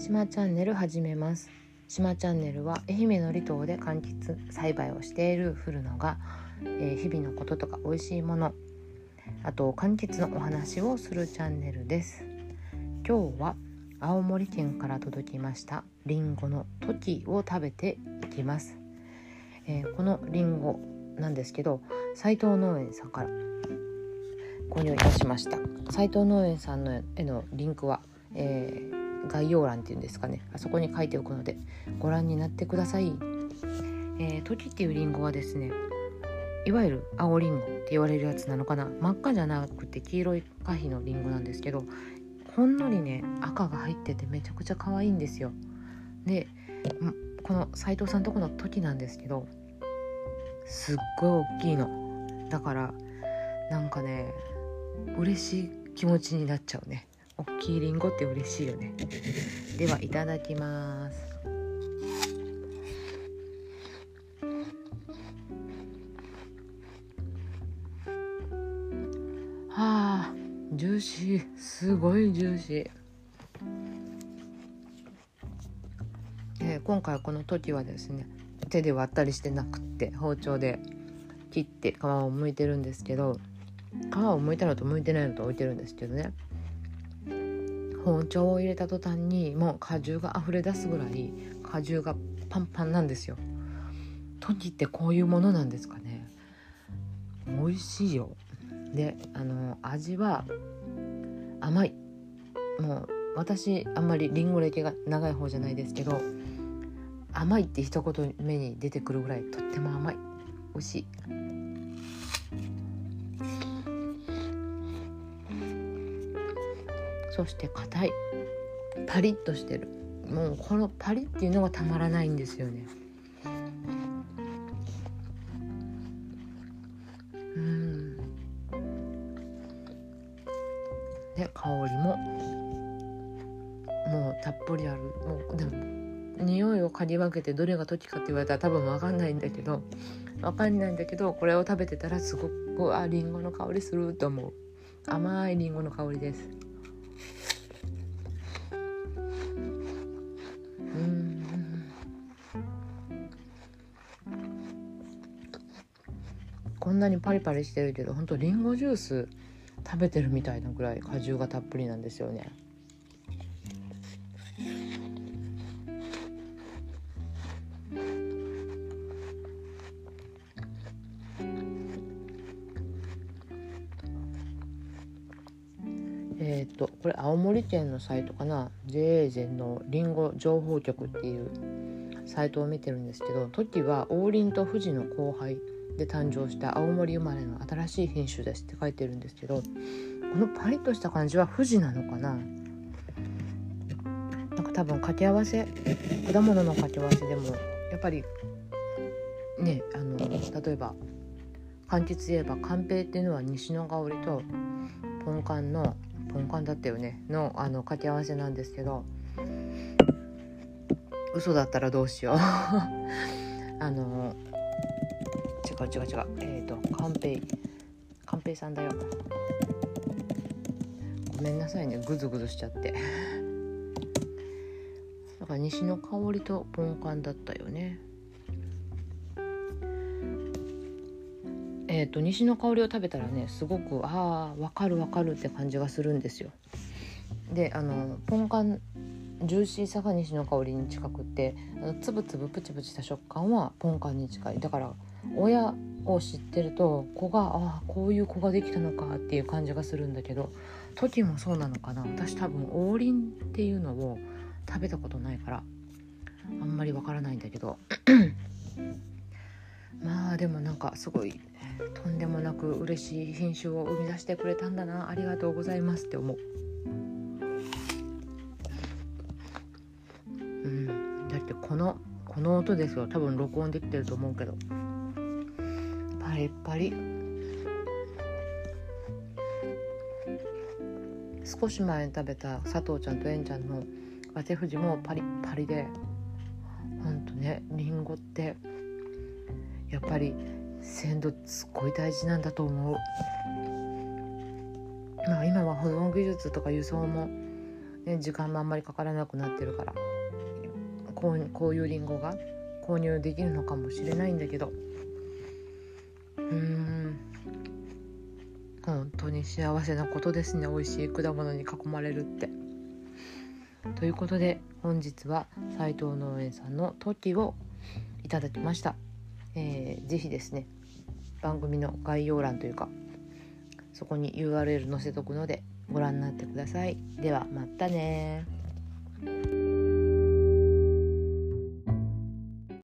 しまチャンネル始めます。しまチャンネルは愛媛の離島で柑橘栽培をしている古野が、えー、日々のこととか美味しいものあと柑橘のお話をするチャンネルです。今日は青森県から届きましたりんごの時を食べていきます、えー、このりんごなんですけど斉藤農園さんから購入いたしました。斉藤農園さんのへのリンクは、えー、概要欄っていうんですかね。あそこに書いておくのでご覧になってください、えー、時っていうリンゴはですねいわゆる青りんごって言われるやつなのかな。真っ赤じゃなくて黄色い花皮のりんごなんですけどほんのりね赤が入っててめちゃくちゃ可愛いんですよ。でこの斉藤さんとこの時なんですけどすっごい大きいの。だからなんかね嬉しい気持ちになっちゃうね。大きいりんごって嬉しいよね。ではいただきます。はあジューシー。すごいジューシー。えー、今回この時はですね手で割ったりしてなくって包丁で切って皮を剥いてるんですけど皮を剥いたのと剥いてないのと置いてるんですけどね。包丁を入れた途端にもう果汁が溢れ出すぐらい果汁がパンパンなんですよ。時ってこういうものなんですかね。美味しいよ。であの味は甘い。もう私あんまりりんご歴が長い方じゃないですけど甘いって一言目に出てくるぐらいとっても甘い。美味しい。そして硬い。パリッとしてる。もうこのパリっていうのがたまらないんですよね。うん。で香りも。もうたっぷりある。もうでも匂いを嗅ぎ分けてどれが時かって言われたら多分分かんないんだけど分かんないんだけどこれを食べてたらすごくありんごの香りすると思う。甘いりんごの香りです。こんなにパリパリしてるけどほんとりんごジュース食べてるみたいなぐらい果汁がたっぷりなんですよね。えっ、ー、とこれ青森県のサイトかな？JA 全のりんご情報局っていうサイトを見てるんですけどトキは王林と富士の後輩で誕生した青森生まれの新しい品種ですって書いてるんですけどこのパリッとした感じは富士なのかな？なんか多分掛け合わせ果物の掛け合わせでもやっぱりねあの例えば柑橘言えばカンペイっていうのは西の香りとポンカンのポンカンだったよねのあの掛け合わせなんですけど嘘だったらどうしよう。あのう違う違う。えっ、ー、とカンペイ。カンペイさんだよ。ごめんなさいね。グズグズしちゃって。だから西の香りとポンカンだったよね。えーと、西の香りを食べたらねすごくああ分かる分かるって感じがするんですよ。であのポンカンジューシーさが西の香りに近くってあのつぶつぶプチプチした食感はポンカンに近い。だから親を知ってると子がああこういう子ができたのかっていう感じがするんだけど時もそうなのかな。私多分王林っていうのを食べたことないからあんまりわからないんだけど。まあでもなんかすごいとんでもなく嬉しい品種を生み出してくれたんだな。ありがとうございますって思う。うん、だってこのこの音ですよ。多分録音できてると思うけど。リッパリ少し前に食べた佐藤ちゃんとえんちゃんのわせ富士もパリッパリでほんとねりんごってやっぱり鮮度すっごい大事なんだと思う。まあ、今は保存技術とか輸送も、ね、時間もあんまりかからなくなってるからこうこういうりんごが購入できるのかもしれないんだけどうん本当に幸せなことですね美味しい果物に囲まれるって。ということで本日は斉藤農園さんのトキをいただきました。えー、ぜひですね番組の概要欄というかそこに URL 載せとくのでご覧になってください。ではまたね